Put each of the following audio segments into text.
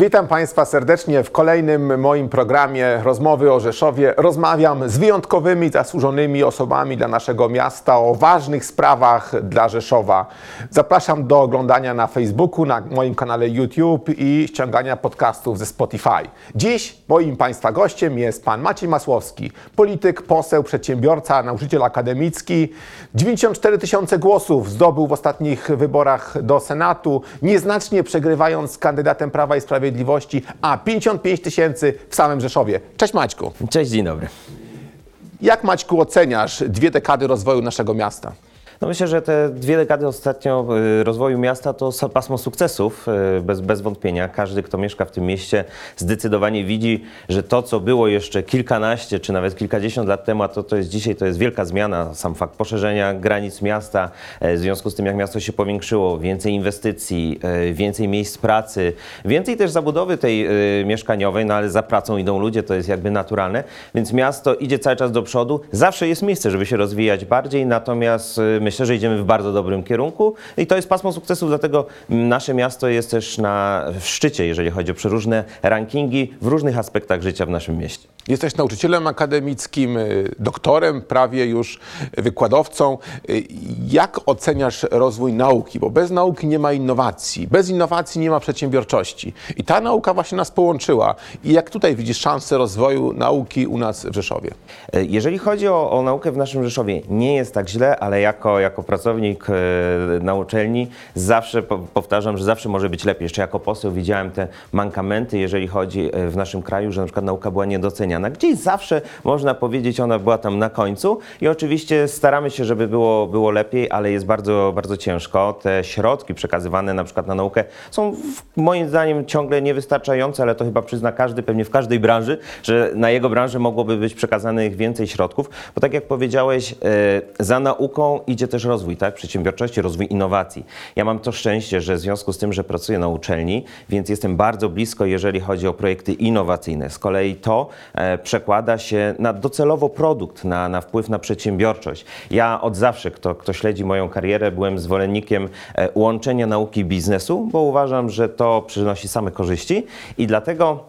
Witam Państwa serdecznie w kolejnym moim programie Rozmowy o Rzeszowie. Rozmawiam z wyjątkowymi, zasłużonymi osobami dla naszego miasta o ważnych sprawach dla Rzeszowa. Zapraszam do oglądania na Facebooku, na moim kanale YouTube i ściągania podcastów ze Spotify. Dziś moim Państwa gościem jest Pan Maciej Masłowski, polityk, poseł, przedsiębiorca, nauczyciel akademicki. 94 tysiące głosów zdobył w ostatnich wyborach do Senatu, nieznacznie przegrywając z kandydatem Prawa i Sprawiedliwości, a 55 tysięcy w samym Rzeszowie. Cześć Maćku. Cześć, dzień dobry. Jak Maćku oceniasz dwie dekady rozwoju naszego miasta? No myślę, że te dwie dekady ostatnio y, rozwoju miasta to pasmo sukcesów, y, bez, bez wątpienia. Każdy, kto mieszka w tym mieście, zdecydowanie widzi, że to, co było jeszcze kilkanaście czy nawet kilkadziesiąt lat temu, a to, to jest dzisiaj, to jest wielka zmiana. Sam fakt poszerzenia granic miasta, e, w związku z tym, jak miasto się powiększyło, więcej inwestycji, e, więcej miejsc pracy, więcej też zabudowy tej e, mieszkaniowej, no ale za pracą idą ludzie, to jest jakby naturalne, więc miasto idzie cały czas do przodu. Zawsze jest miejsce, żeby się rozwijać bardziej, natomiast e, myślę, że idziemy w bardzo dobrym kierunku i to jest pasmo sukcesów, dlatego nasze miasto jest też na szczycie, jeżeli chodzi o przeróżne rankingi w różnych aspektach życia w naszym mieście. Jesteś nauczycielem akademickim, y, doktorem, prawie już wykładowcą. Y, Jak oceniasz rozwój nauki? Bo bez nauki nie ma innowacji, bez innowacji nie ma przedsiębiorczości. I ta nauka właśnie nas połączyła. I jak tutaj widzisz szansę rozwoju nauki u nas w Rzeszowie? E, Jeżeli chodzi o, o naukę w naszym Rzeszowie, nie jest tak źle, ale jako, jako pracownik e, na uczelni zawsze po, powtarzam, że zawsze może być lepiej. Jeszcze jako poseł widziałem te mankamenty, jeżeli chodzi e, w naszym kraju, że na przykład nauka była niedoceniana. Gdzieś zawsze można powiedzieć, ona była tam na końcu i oczywiście staramy się, żeby było, było lepiej, ale jest bardzo, bardzo ciężko. Te środki przekazywane na przykład na naukę są moim zdaniem ciągle niewystarczające, ale to chyba przyzna każdy, pewnie w każdej branży, że na jego branżę mogłoby być przekazanych więcej środków, bo tak jak powiedziałeś, e, za nauką idzie też rozwój, tak? Przedsiębiorczości, rozwój innowacji. Ja mam to szczęście, że w związku z tym, że pracuję na uczelni, więc jestem bardzo blisko, jeżeli chodzi o projekty innowacyjne. Z kolei to e, przekłada się na docelowo produkt, na, na wpływ na przedsiębiorczość. Ja od zawsze, kto, kto śledzi moją karierę, byłem zwolennikiem e, łączenia nauki i biznesu, bo uważam, że to przynosi same korzyści i dlatego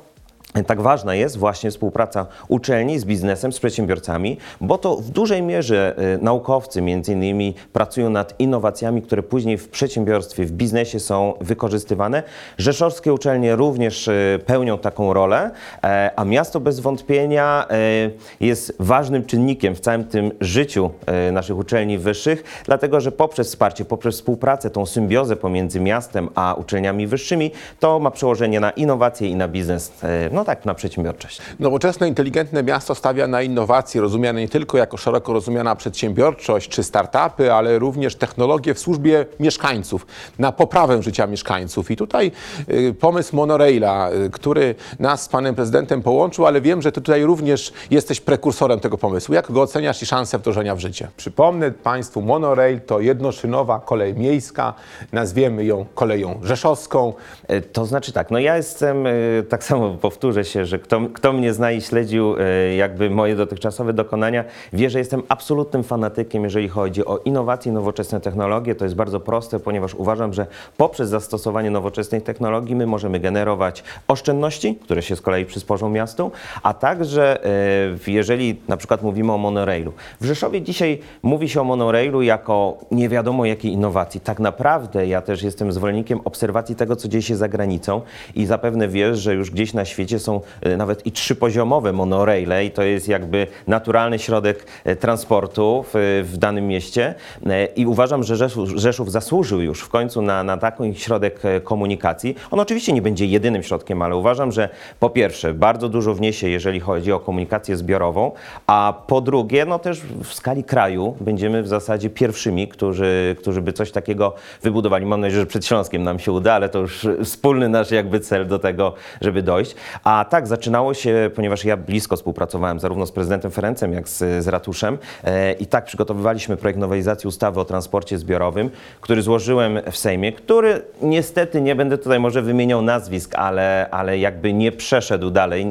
tak ważna jest właśnie współpraca uczelni z biznesem, z przedsiębiorcami, bo to w dużej mierze y, naukowcy między innymi pracują nad innowacjami, które później w przedsiębiorstwie, w biznesie są wykorzystywane. Rzeszowskie uczelnie również y, pełnią taką rolę, e, a miasto bez wątpienia e, jest ważnym czynnikiem w całym tym życiu naszych uczelni wyższych, dlatego że poprzez wsparcie, poprzez współpracę, tą symbiozę pomiędzy miastem a uczelniami wyższymi, to ma przełożenie na innowacje i na biznes, e, no tak, na przedsiębiorczość. Nowoczesne, inteligentne miasto stawia na innowacje, rozumiane nie tylko jako szeroko rozumiana przedsiębiorczość czy startupy, ale również technologie w służbie mieszkańców, na poprawę życia mieszkańców. I tutaj y, pomysł monoraila, y, który nas z panem prezydentem połączył, ale wiem, że ty tutaj również jesteś prekursorem tego pomysłu. Jak go oceniasz i szanse wdrożenia w życie? Przypomnę państwu, monorail to jednoszynowa kolej miejska, nazwiemy ją koleją rzeszowską. E, To znaczy tak, no ja jestem, e, tak samo powtórzę się, że kto, kto mnie zna i śledził e, jakby moje dotychczasowe dokonania, wie, że jestem absolutnym fanatykiem, jeżeli chodzi o innowacje nowoczesne technologie. To jest bardzo proste, ponieważ uważam, że poprzez zastosowanie nowoczesnych technologii my możemy generować oszczędności, które się z kolei przysporzą miastu, a także e, jeżeli na przykład mówimy o monorailu. W Rzeszowie dzisiaj mówi się o monorailu jako nie wiadomo jakiej innowacji. Tak naprawdę ja też jestem zwolennikiem obserwacji tego, co dzieje się za granicą i zapewne wiesz, że już gdzieś na świecie są e, nawet i trzypoziomowe monoraile i to jest jakby naturalny środek e, transportu w, w danym mieście E, i uważam, że Rzeszów, Rzeszów zasłużył już w końcu na, na taki środek e, komunikacji. On oczywiście nie będzie jedynym środkiem, ale uważam, że po pierwsze bardzo dużo wniesie, jeżeli chodzi o komunikację zbiorową, a po drugie, no też w skali kraju będziemy w zasadzie pierwszymi, którzy, którzy by coś takiego wybudowali. Mam nadzieję, że przed Śląskiem nam się uda, ale to już wspólny nasz jakby cel do tego, żeby dojść. A A tak, zaczynało się, ponieważ ja blisko współpracowałem zarówno z prezydentem Ferencem, jak z, z ratuszem e, i tak przygotowywaliśmy projekt nowelizacji ustawy o transporcie zbiorowym, który złożyłem w Sejmie, który niestety, nie będę tutaj może wymieniał nazwisk, ale, ale jakby nie przeszedł dalej,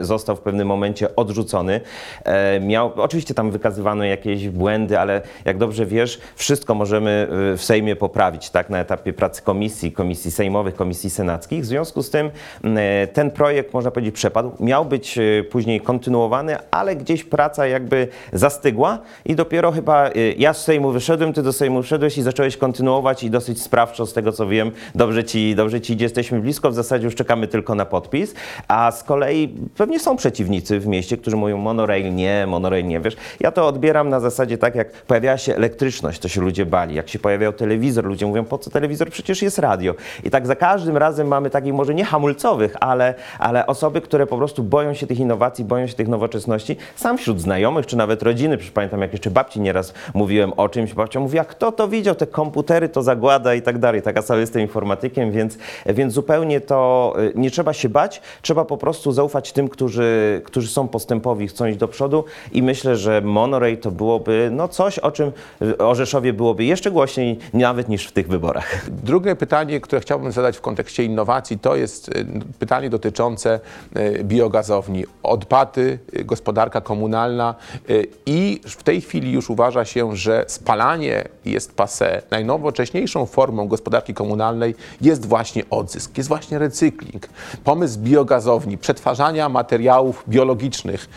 e, został w pewnym momencie odrzucony. E, miał, oczywiście tam wykazywano jakieś błędy, ale jak dobrze wiesz, wszystko możemy e, w Sejmie poprawić, tak, na etapie pracy komisji, komisji sejmowych, komisji senackich. W związku z tym e, ten projekt, można powiedzieć, przepadł. Miał być e, później kontynuowany, ale gdzieś praca jakby zastygła i dopiero chyba e, ja z Sejmu wyszedłem, ty do Sejmu wszedłeś i zacząłeś kontynuować i dosyć sprawczo, z tego co wiem, dobrze ci, dobrze ci idzie, jesteśmy blisko, w zasadzie już czekamy tylko na podpis, a z kolei pewnie są przeciwnicy w mieście, którzy mówią monorail nie, monorail nie, wiesz, ja to odbieram na zasadzie tak, jak pojawiała się elektryczność, to się ludzie bali, jak się pojawiał telewizor, ludzie mówią, po co telewizor, przecież jest radio. I tak za każdym razem mamy takich może nie hamulcowych, ale, ale osoby, które po prostu boją się tych innowacji, boją się tych nowoczesności, sam wśród znajomych, czy nawet rodziny, przecież pamiętam, jak jeszcze babci nieraz mówiłem o czymś, babcia mówi, a kto to widział, te komputery, to zagłada i tak dalej, taka sam jestem informatykiem, więc, więc zupełnie to y, nie trzeba się bać, trzeba po prostu zaufać tym, którzy, którzy są postępowi, chcą iść do przodu. I myślę, że monorail to byłoby no coś, o czym y, o Rzeszowie byłoby jeszcze głośniej nawet niż w tych wyborach. Drugie pytanie, które chciałbym zadać w kontekście innowacji, to jest y, pytanie dotyczące y, biogazowni. Odpady, y, gospodarka komunalna y, i w tej chwili już uważa się, że spalanie jest passé. Najnowocześniejszą formą gospodarki komunalnej jest właśnie odzysk, jest właśnie recykling. Pomysł biogazowni, przetwarzania materiałów biologicznych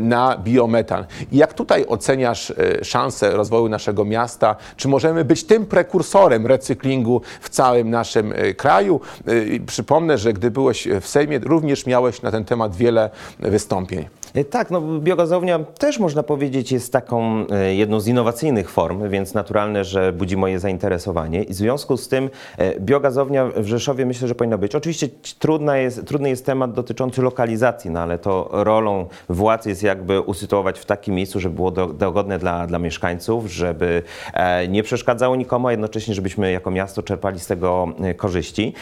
na biometan. I jak tutaj oceniasz szanse rozwoju naszego miasta? Czy możemy być tym prekursorem recyklingu w całym naszym kraju? Przypomnę, że gdy byłeś w Sejmie, również miałeś na ten temat wiele wystąpień. E, Tak, no biogazownia też można powiedzieć jest taką e, jedną z innowacyjnych form, więc naturalne, że budzi moje zainteresowanie. I w związku z tym e, biogazownia w Rzeszowie myślę, że powinna być. Oczywiście ci- trudna jest, trudny jest temat dotyczący lokalizacji, no ale to rolą władz jest jakby usytuować w takim miejscu, żeby było do, dogodne dla, dla mieszkańców, żeby nie przeszkadzało nikomu, a jednocześnie żebyśmy jako miasto czerpali z tego korzyści.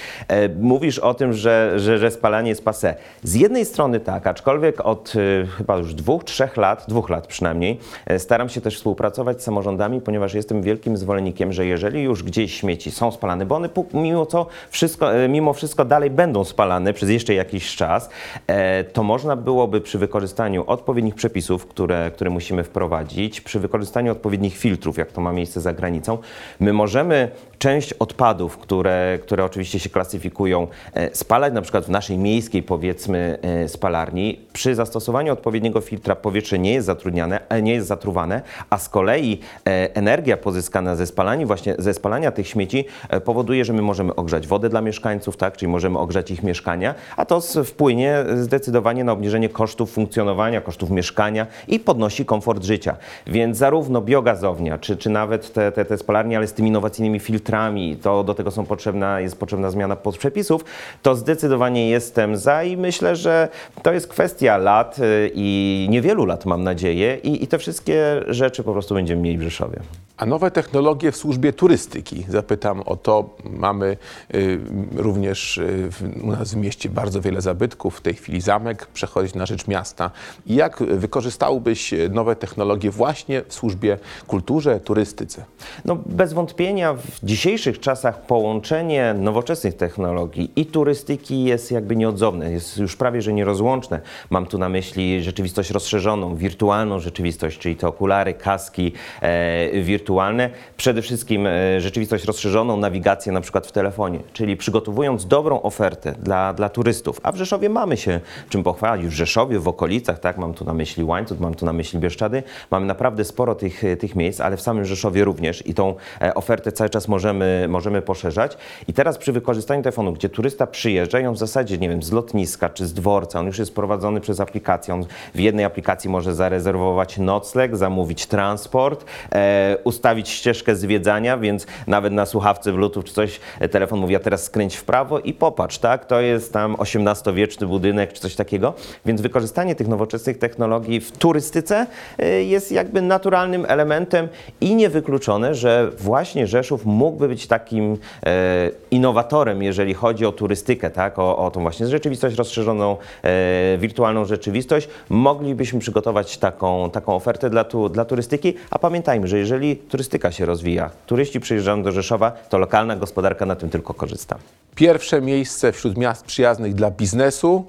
Mówisz o tym, że, że, że spalanie jest passé. Z jednej strony tak, aczkolwiek od chyba już dwóch, trzech lat, dwóch lat przynajmniej, e, staram się też współpracować z samorządami, ponieważ jestem wielkim zwolennikiem, że jeżeli już gdzieś śmieci są spalane, bo one mimo co wszystko, e, mimo wszystko dalej będą spalane przez jeszcze jakiś czas, e, to można byłoby przy wykorzystaniu odpowiednich przepisów, które, które musimy wprowadzić, przy wykorzystaniu odpowiednich filtrów, jak to ma miejsce za granicą, my możemy część odpadów, które, które oczywiście się klasyfikują, spalać na przykład w naszej miejskiej, powiedzmy, spalarni. Przy zastosowaniu odpowiedniego filtra powietrze nie jest zatrudniane, e, nie jest zatruwane, a z kolei e, energia pozyskana ze spalania, właśnie ze spalania tych śmieci e, powoduje, że my możemy ogrzać wodę dla mieszkańców, tak, czyli możemy ogrzać ich mieszkania, a to wpłynie zdecydowanie na obniżenie kosztów funkcjonowania, kosztów mieszkania i podnosi komfort życia. Więc zarówno biogazownia, czy, czy nawet te, te, te spalarnie, ale z tymi innowacyjnymi filtrami, to do tego są potrzebna, jest potrzebna zmiana przepisów, to zdecydowanie jestem za i myślę, że to jest kwestia lat y, i niewielu lat mam nadzieję i, i te wszystkie rzeczy po prostu będziemy mieli w Rzeszowie. A nowe technologie w służbie turystyki? Zapytam o to. Mamy y, również y, w, u nas w mieście bardzo wiele zabytków. W tej chwili zamek przechodzi na rzecz miasta. I jak wykorzystałbyś nowe technologie właśnie w służbie kulturze, turystyce? No, bez wątpienia w dzisiejszych czasach połączenie nowoczesnych technologii i turystyki jest jakby nieodzowne, jest już prawie że nierozłączne. Mam tu na myśli rzeczywistość rozszerzoną, wirtualną rzeczywistość, czyli te okulary, kaski e, wirtualne. Przede wszystkim e, rzeczywistość rozszerzoną, nawigację na przykład w telefonie, czyli przygotowując dobrą ofertę dla, dla turystów. A w Rzeszowie mamy się czym pochwalić. W Rzeszowie, w okolicach, tak, mam tu na myśli Łańcut, mam tu na myśli Bieszczady, mamy naprawdę sporo tych, tych miejsc, ale w samym Rzeszowie również i tą e, ofertę cały czas możemy, możemy poszerzać. I teraz przy wykorzystaniu telefonu, gdzie turysta przyjeżdża i on w zasadzie, nie wiem, z lotniska czy z dworca, on już jest prowadzony przez aplikację, On w jednej aplikacji może zarezerwować nocleg, zamówić transport, e, ustawić ścieżkę zwiedzania, więc nawet na słuchawce Bluetooth czy coś e, telefon mówi, a teraz skręć w prawo i popatrz, tak? To jest tam XVIII-wieczny budynek czy coś takiego. Więc wykorzystanie tych nowoczesnych technologii w turystyce e, jest jakby naturalnym elementem i niewykluczone, że właśnie Rzeszów mógłby być takim e, innowatorem, jeżeli chodzi o turystykę, tak? o, o tą właśnie rzeczywistość rozszerzoną, e, wirtualną rzeczywistość. Moglibyśmy przygotować taką, taką ofertę dla, tu, dla turystyki, a pamiętajmy, że jeżeli turystyka się rozwija, turyści przyjeżdżają do Rzeszowa, to lokalna gospodarka na tym tylko korzysta. Pierwsze miejsce wśród miast przyjaznych dla biznesu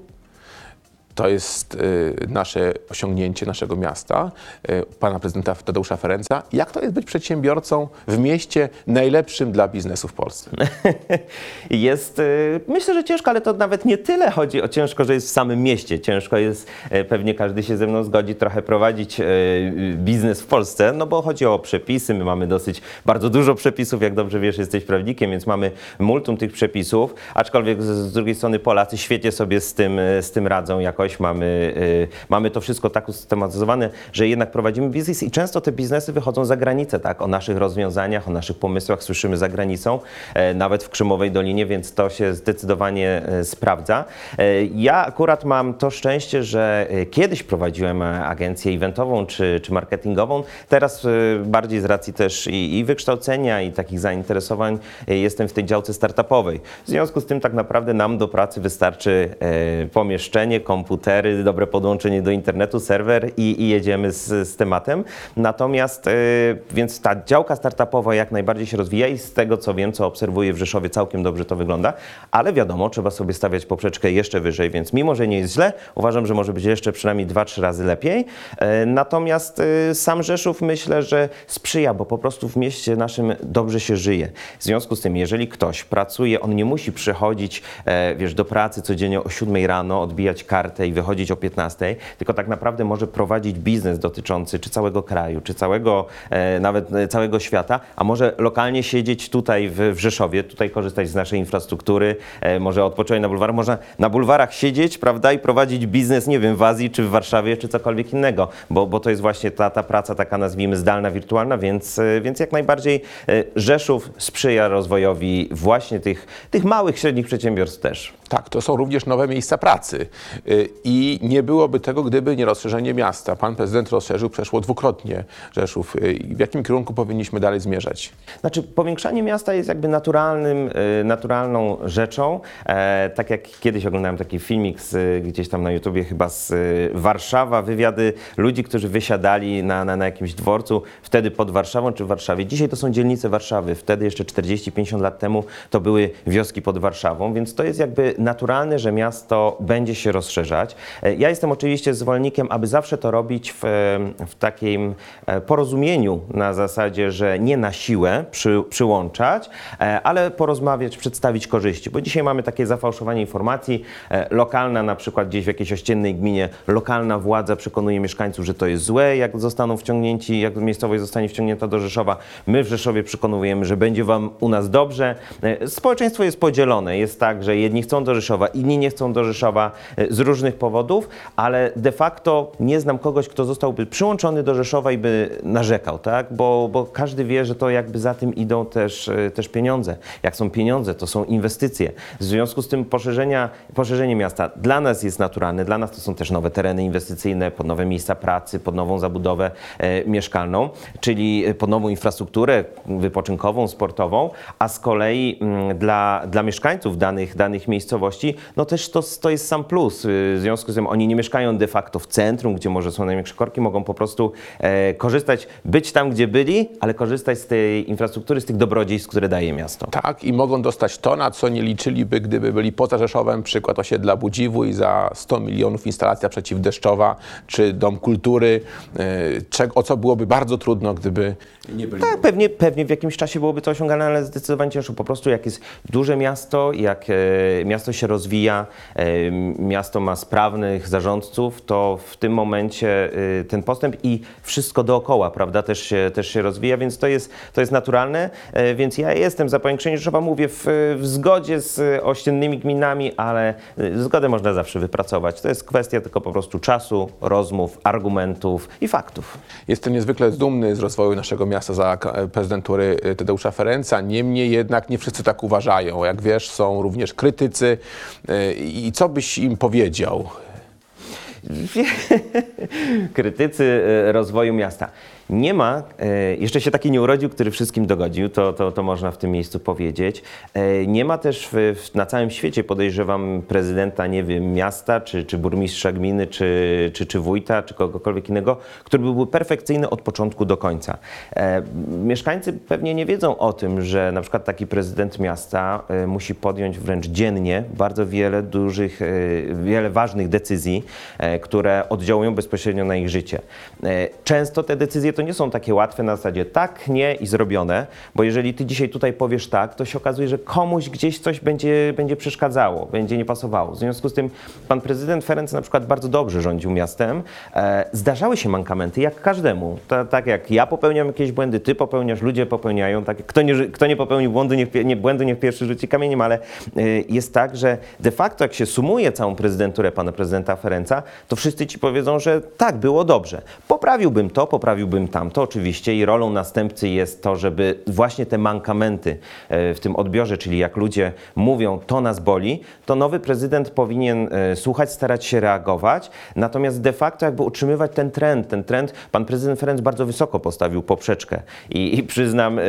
to jest y, nasze osiągnięcie naszego miasta, y, pana prezydenta Tadeusza Ferenca. Jak to jest być przedsiębiorcą w mieście najlepszym dla biznesu w Polsce? Jest, y, myślę, że ciężko, ale to nawet nie tyle chodzi o ciężko, że jest w samym mieście. Ciężko jest, pewnie każdy się ze mną zgodzi, trochę prowadzić biznes w Polsce, no bo chodzi o przepisy. My mamy dosyć bardzo dużo przepisów, jak dobrze wiesz, jesteś prawnikiem, więc mamy multum tych przepisów, aczkolwiek z drugiej strony Polacy świetnie sobie z tym, z tym radzą jakoś. Mamy, mamy to wszystko tak usystematyzowane, że jednak prowadzimy biznes i często te biznesy wychodzą za granicę, tak? O naszych rozwiązaniach, o naszych pomysłach słyszymy za granicą, e, nawet w Krzymowej Dolinie, więc to się zdecydowanie e, sprawdza. E, Ja akurat mam to szczęście, że kiedyś prowadziłem agencję eventową czy, czy marketingową. Teraz bardziej z racji też i, i wykształcenia i takich zainteresowań jestem w tej działce startupowej. W związku z tym tak naprawdę nam do pracy wystarczy pomieszczenie, komputery, dobre podłączenie do internetu, serwer i, i jedziemy z, z tematem. Natomiast e, więc ta działka startupowa jak najbardziej się rozwija i z tego co wiem, co obserwuję w Rzeszowie, całkiem dobrze to wygląda, ale wiadomo, trzeba sobie stawiać poprzeczkę jeszcze wyżej, więc mimo, że nie jest źle, uważam, że może być jeszcze przynajmniej 2-3 razy lepiej. E, Natomiast e, sam Rzeszów myślę, że sprzyja, bo po prostu w mieście naszym dobrze się żyje. W związku z tym, jeżeli ktoś pracuje, on nie musi przychodzić, e, wiesz, do pracy codziennie o 7 rano, odbijać kartę i wychodzić o 15, tylko tak naprawdę może prowadzić biznes dotyczący czy całego kraju, czy całego, e, nawet e, całego świata, a może lokalnie siedzieć tutaj w, w Rzeszowie, tutaj korzystać z naszej infrastruktury, e, może odpocząć na bulwarach, można na bulwarach siedzieć, prawda, i prowadzić biznes, nie wiem, w Azji, czy w Warszawie, czy cokolwiek innego, bo, bo to jest właśnie ta, ta praca taka, nazwijmy, zdalna, wirtualna, więc, więc jak najbardziej Rzeszów sprzyja rozwojowi właśnie tych, tych małych, średnich przedsiębiorstw też. Tak, to są również nowe miejsca pracy. Y, I nie byłoby tego, gdyby nie rozszerzenie miasta. Pan prezydent rozszerzył przeszło dwukrotnie Rzeszów. Y, W jakim kierunku powinniśmy dalej zmierzać? Znaczy, powiększanie miasta jest jakby naturalnym, y, naturalną rzeczą. E, tak jak kiedyś oglądałem taki filmik z, gdzieś tam na YouTubie chyba z Warszawa, wywiady ludzi, którzy wysiadali na, na, na jakimś dworcu, wtedy pod Warszawą czy w Warszawie. Dzisiaj to są dzielnice Warszawy, wtedy jeszcze 40-50 lat temu to były wioski pod Warszawą, więc to jest jakby naturalne, że miasto będzie się rozszerzać. E, Ja jestem oczywiście zwolennikiem, aby zawsze to robić w, w takim e, porozumieniu na zasadzie, że nie na siłę przy, przyłączać, e, ale porozmawiać, przedstawić korzyści, bo dzisiaj mamy takie zafałszowanie informacji. Lokalna na przykład gdzieś w jakiejś ościennej gminie, lokalna władza przekonuje mieszkańców, że to jest złe, jak zostaną wciągnięci, jak miejscowość zostanie wciągnięta do Rzeszowa. My w Rzeszowie przekonujemy, że będzie wam u nas dobrze. Społeczeństwo jest podzielone. Jest tak, że jedni chcą do Rzeszowa, inni nie chcą do Rzeszowa e, z różnych powodów, ale de facto nie znam kogoś, kto zostałby przyłączony do Rzeszowa i by narzekał, tak? Bo, bo każdy wie, że to jakby za tym idą też, e, też pieniądze. Jak są pieniądze, to są inwestycje. W związku z tym poszerzenia, poszerzenie miasta dla nas jest naturalne, dla nas to są też nowe tereny inwestycyjne, pod nowe miejsca pracy, pod nową zabudowę e, mieszkalną, czyli pod nową infrastrukturę wypoczynkową, sportową, a z kolei mm, dla, dla mieszkańców danych, danych miejscowości, no też to, to jest sam plus. Y, W związku z tym oni nie mieszkają de facto w centrum, gdzie może są największe korki, mogą po prostu e, korzystać, być tam, gdzie byli, ale korzystać z tej infrastruktury, z tych dobrodziejstw, które daje miasto. Tak, i mogą dostać to, na co nie liczyliby, gdyby byli poza Rzeszowem, przykład osiedla Budziwu i za 100 milionów instalacja przeciwdeszczowa, czy dom kultury, czeg- o co byłoby bardzo trudno, gdyby nie byli. Tak, pewnie, pewnie w jakimś czasie byłoby to osiągalne, ale zdecydowanie ciężko. Po prostu jak jest duże miasto, jak e, miasto miasto się rozwija, e, miasto ma sprawnych zarządców, to w tym momencie e, ten postęp i wszystko dookoła, prawda, też się, też się rozwija, więc to jest, to jest naturalne. E, Więc ja jestem za powiększeniem Rzeszowa, mówię w, w zgodzie z ościennymi gminami, ale zgodę można zawsze wypracować. To jest kwestia tylko po prostu czasu, rozmów, argumentów i faktów. Jestem niezwykle dumny z rozwoju naszego miasta za prezydentury Tadeusza Ferenca. Niemniej jednak nie wszyscy tak uważają. Jak wiesz, są również krytycy. Y, I co byś im powiedział? krytycy e, rozwoju miasta. Nie ma, e, jeszcze się taki nie urodził, który wszystkim dogodził, to, to, to można w tym miejscu powiedzieć. E, Nie ma też w, na całym świecie, podejrzewam, prezydenta, nie wiem, miasta, czy, czy burmistrza gminy, czy, czy, czy wójta, czy kogokolwiek innego, który byłby perfekcyjny od początku do końca. E, Mieszkańcy pewnie nie wiedzą o tym, że na przykład taki prezydent miasta musi podjąć wręcz dziennie bardzo wiele dużych, wiele ważnych decyzji, które oddziałują bezpośrednio na ich życie. Często te decyzje to nie są takie łatwe na zasadzie tak, nie i zrobione, bo jeżeli ty dzisiaj tutaj powiesz tak, to się okazuje, że komuś gdzieś coś będzie, będzie przeszkadzało, będzie nie pasowało. W związku z tym pan prezydent Ferenc na przykład bardzo dobrze rządził miastem. E, zdarzały się mankamenty, jak każdemu. Ta, tak jak ja popełniam jakieś błędy, ty popełniasz, ludzie popełniają. Tak, kto, nie, kto nie popełnił błędu, nie, błędu, niech pierwszy rzuci kamieniem, ale e, jest tak, że de facto jak się sumuje całą prezydenturę pana prezydenta Ferenca, to wszyscy ci powiedzą, że tak, było dobrze. Poprawiłbym to, poprawiłbym tamto. Oczywiście i rolą następcy jest to, żeby właśnie te mankamenty e, w tym odbiorze, czyli jak ludzie mówią, to nas boli, to nowy prezydent powinien e, słuchać, starać się reagować, natomiast de facto jakby utrzymywać ten trend. Ten trend pan prezydent Ferenc bardzo wysoko postawił poprzeczkę. I, i przyznam, e,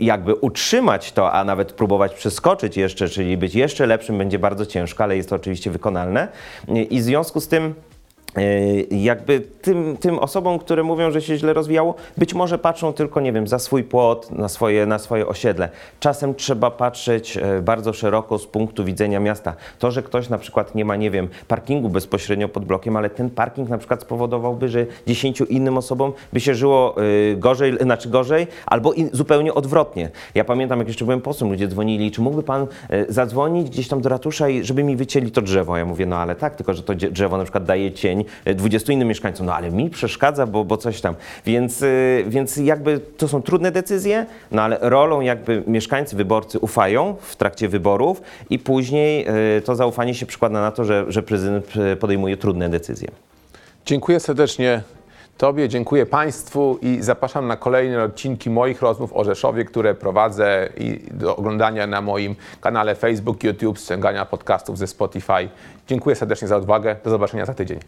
jakby utrzymać to, a nawet próbować przeskoczyć jeszcze, czyli być jeszcze lepszym będzie bardzo ciężko, ale jest to oczywiście wykonalne. I w związku z tym jakby tym, tym osobom, które mówią, że się źle rozwijało, być może patrzą tylko, nie wiem, za swój płot, na swoje, na swoje osiedle. Czasem trzeba patrzeć e, bardzo szeroko z punktu widzenia miasta. To, że ktoś na przykład nie ma, nie wiem, parkingu bezpośrednio pod blokiem, ale ten parking na przykład spowodowałby, że dziesięciu innym osobom by się żyło e, gorzej, znaczy gorzej, albo zupełnie odwrotnie. Ja pamiętam, jak jeszcze byłem posłem, ludzie dzwonili, czy mógłby pan e, zadzwonić gdzieś tam do ratusza i żeby mi wycięli to drzewo. Ja mówię, no ale tak, tylko że to drzewo na przykład daje cień e, 20 innym mieszkańcom, no ale mi przeszkadza, bo, bo coś tam. Więc, y, więc jakby to są trudne decyzje, no ale rolą jakby mieszkańcy, wyborcy ufają w trakcie wyborów i później y, to zaufanie się przykłada na to, że, że prezydent podejmuje trudne decyzje. Dziękuję serdecznie Tobie, dziękuję Państwu i zapraszam na kolejne odcinki moich rozmów o Rzeszowie, które prowadzę i do oglądania na moim kanale Facebook, YouTube, ściągania podcastów ze Spotify. Dziękuję serdecznie za odwagę. Do zobaczenia za tydzień.